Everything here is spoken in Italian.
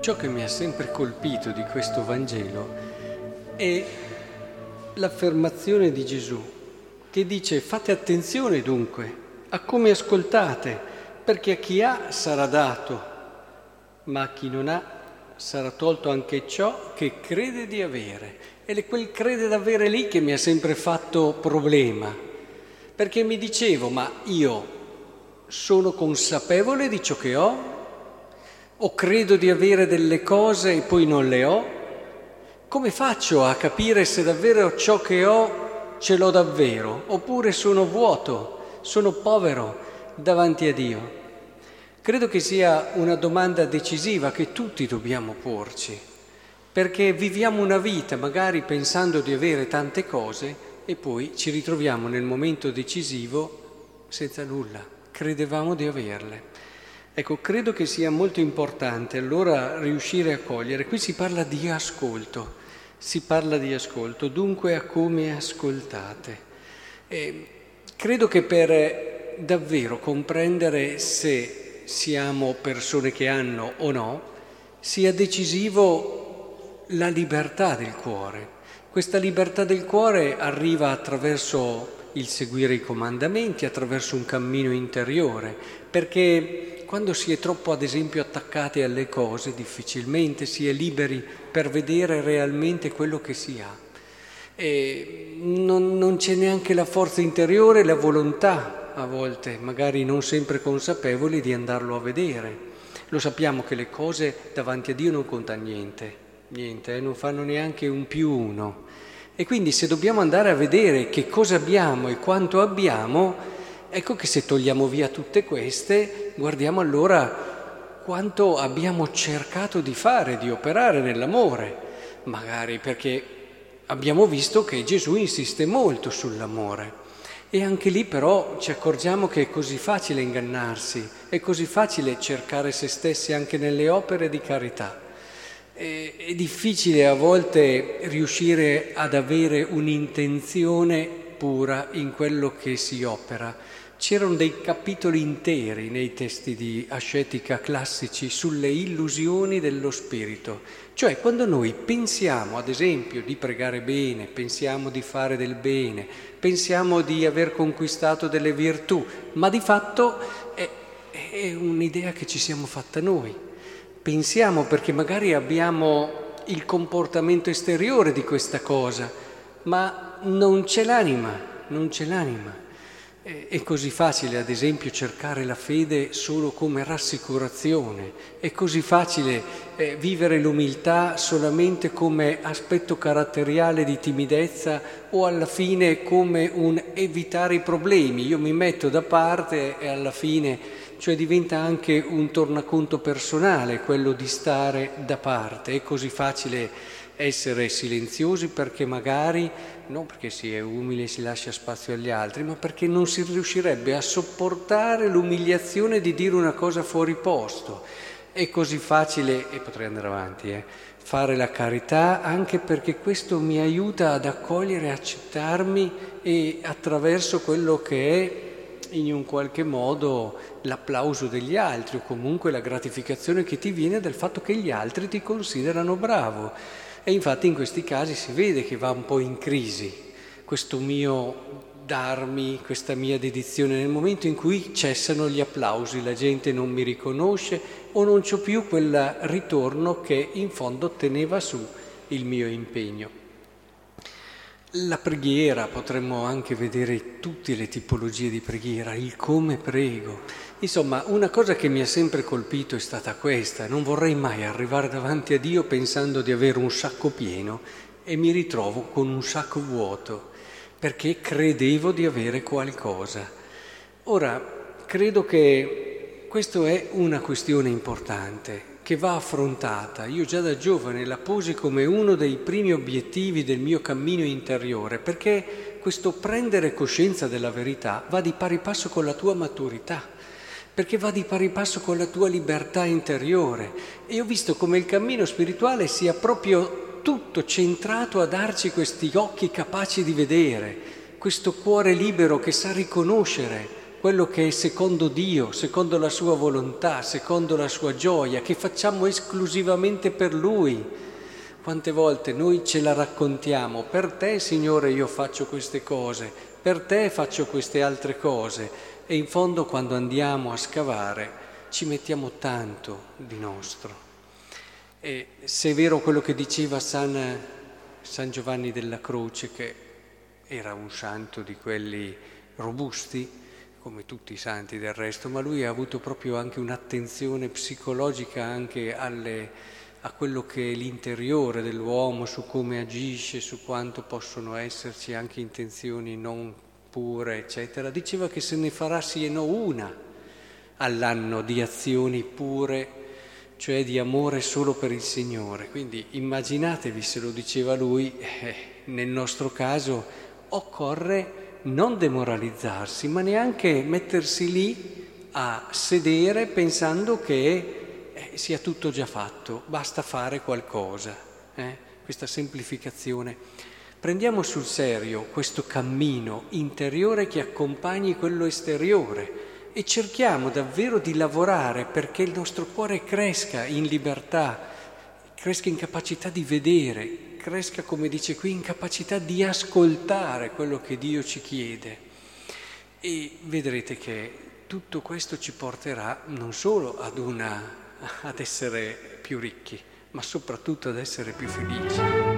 Ciò che mi ha sempre colpito di questo Vangelo è l'affermazione di Gesù che dice fate attenzione dunque a come ascoltate, perché a chi ha sarà dato, ma a chi non ha sarà tolto anche ciò che crede di avere. È quel crede d'avere lì che mi ha sempre fatto problema, perché mi dicevo, ma io sono consapevole di ciò che ho? O credo di avere delle cose e poi non le ho? Come faccio a capire se davvero ciò che ho ce l'ho davvero? Oppure sono vuoto, sono povero davanti a Dio? Credo che sia una domanda decisiva che tutti dobbiamo porci, perché viviamo una vita magari pensando di avere tante cose e poi ci ritroviamo nel momento decisivo senza nulla, credevamo di averle. Ecco, credo che sia molto importante allora riuscire a cogliere. Qui si parla di ascolto, si parla di ascolto, dunque a come ascoltate. E credo che per davvero comprendere se siamo persone che hanno o no, sia decisivo la libertà del cuore. Questa libertà del cuore arriva attraverso il seguire i comandamenti, attraverso un cammino interiore, perché quando si è troppo, ad esempio, attaccati alle cose, difficilmente si è liberi per vedere realmente quello che si ha. E non, non c'è neanche la forza interiore, la volontà, a volte, magari non sempre consapevoli, di andarlo a vedere. Lo sappiamo che le cose davanti a Dio non contano niente, niente, eh, non fanno neanche un più uno. E quindi se dobbiamo andare a vedere che cosa abbiamo e quanto abbiamo, Ecco che se togliamo via tutte queste, guardiamo allora quanto abbiamo cercato di fare, di operare nell'amore, magari perché abbiamo visto che Gesù insiste molto sull'amore. E anche lì però ci accorgiamo che è così facile ingannarsi, è così facile cercare se stessi anche nelle opere di carità. È difficile a volte riuscire ad avere un'intenzione pura in quello che si opera C'erano dei capitoli interi nei testi di ascetica classici sulle illusioni dello spirito, cioè quando noi pensiamo ad esempio di pregare bene, pensiamo di fare del bene, pensiamo di aver conquistato delle virtù, ma di fatto è, è un'idea che ci siamo fatta noi. Pensiamo perché magari abbiamo il comportamento esteriore di questa cosa, ma non c'è l'anima, non c'è l'anima. È così facile, ad esempio, cercare la fede solo come rassicurazione, è così facile eh, vivere l'umiltà solamente come aspetto caratteriale di timidezza o alla fine come un evitare i problemi. Io mi metto da parte e alla fine, cioè diventa anche un tornaconto personale quello di stare da parte. È così facile essere silenziosi perché magari, non perché si è umili e si lascia spazio agli altri, ma perché non si riuscirebbe a sopportare l'umiliazione di dire una cosa fuori posto. È così facile, e potrei andare avanti, eh, fare la carità anche perché questo mi aiuta ad accogliere, accettarmi e attraverso quello che è in un qualche modo l'applauso degli altri o comunque la gratificazione che ti viene del fatto che gli altri ti considerano bravo. E infatti in questi casi si vede che va un po' in crisi questo mio darmi, questa mia dedizione, nel momento in cui cessano gli applausi, la gente non mi riconosce o non c'ho più quel ritorno che in fondo teneva su il mio impegno. La preghiera, potremmo anche vedere tutte le tipologie di preghiera, il come prego. Insomma, una cosa che mi ha sempre colpito è stata questa, non vorrei mai arrivare davanti a Dio pensando di avere un sacco pieno e mi ritrovo con un sacco vuoto, perché credevo di avere qualcosa. Ora, credo che questa è una questione importante che va affrontata. Io già da giovane la posi come uno dei primi obiettivi del mio cammino interiore, perché questo prendere coscienza della verità va di pari passo con la tua maturità, perché va di pari passo con la tua libertà interiore. E ho visto come il cammino spirituale sia proprio tutto centrato a darci questi occhi capaci di vedere, questo cuore libero che sa riconoscere quello che è secondo Dio, secondo la sua volontà, secondo la sua gioia, che facciamo esclusivamente per Lui. Quante volte noi ce la raccontiamo, per te Signore io faccio queste cose, per te faccio queste altre cose e in fondo quando andiamo a scavare ci mettiamo tanto di nostro. E se è vero quello che diceva San, San Giovanni della Croce, che era un santo di quelli robusti, come tutti i santi del resto, ma lui ha avuto proprio anche un'attenzione psicologica anche alle, a quello che è l'interiore dell'uomo, su come agisce, su quanto possono esserci anche intenzioni non pure, eccetera. Diceva che se ne farà sì e no una all'anno di azioni pure, cioè di amore solo per il Signore. Quindi immaginatevi se lo diceva lui, eh, nel nostro caso occorre non demoralizzarsi, ma neanche mettersi lì a sedere pensando che sia tutto già fatto, basta fare qualcosa. Eh? Questa semplificazione. Prendiamo sul serio questo cammino interiore che accompagni quello esteriore e cerchiamo davvero di lavorare perché il nostro cuore cresca in libertà, cresca in capacità di vedere, cresca, come dice qui, in capacità di ascoltare quello che Dio ci chiede. E vedrete che tutto questo ci porterà non solo ad, una, ad essere più ricchi, ma soprattutto ad essere più felici.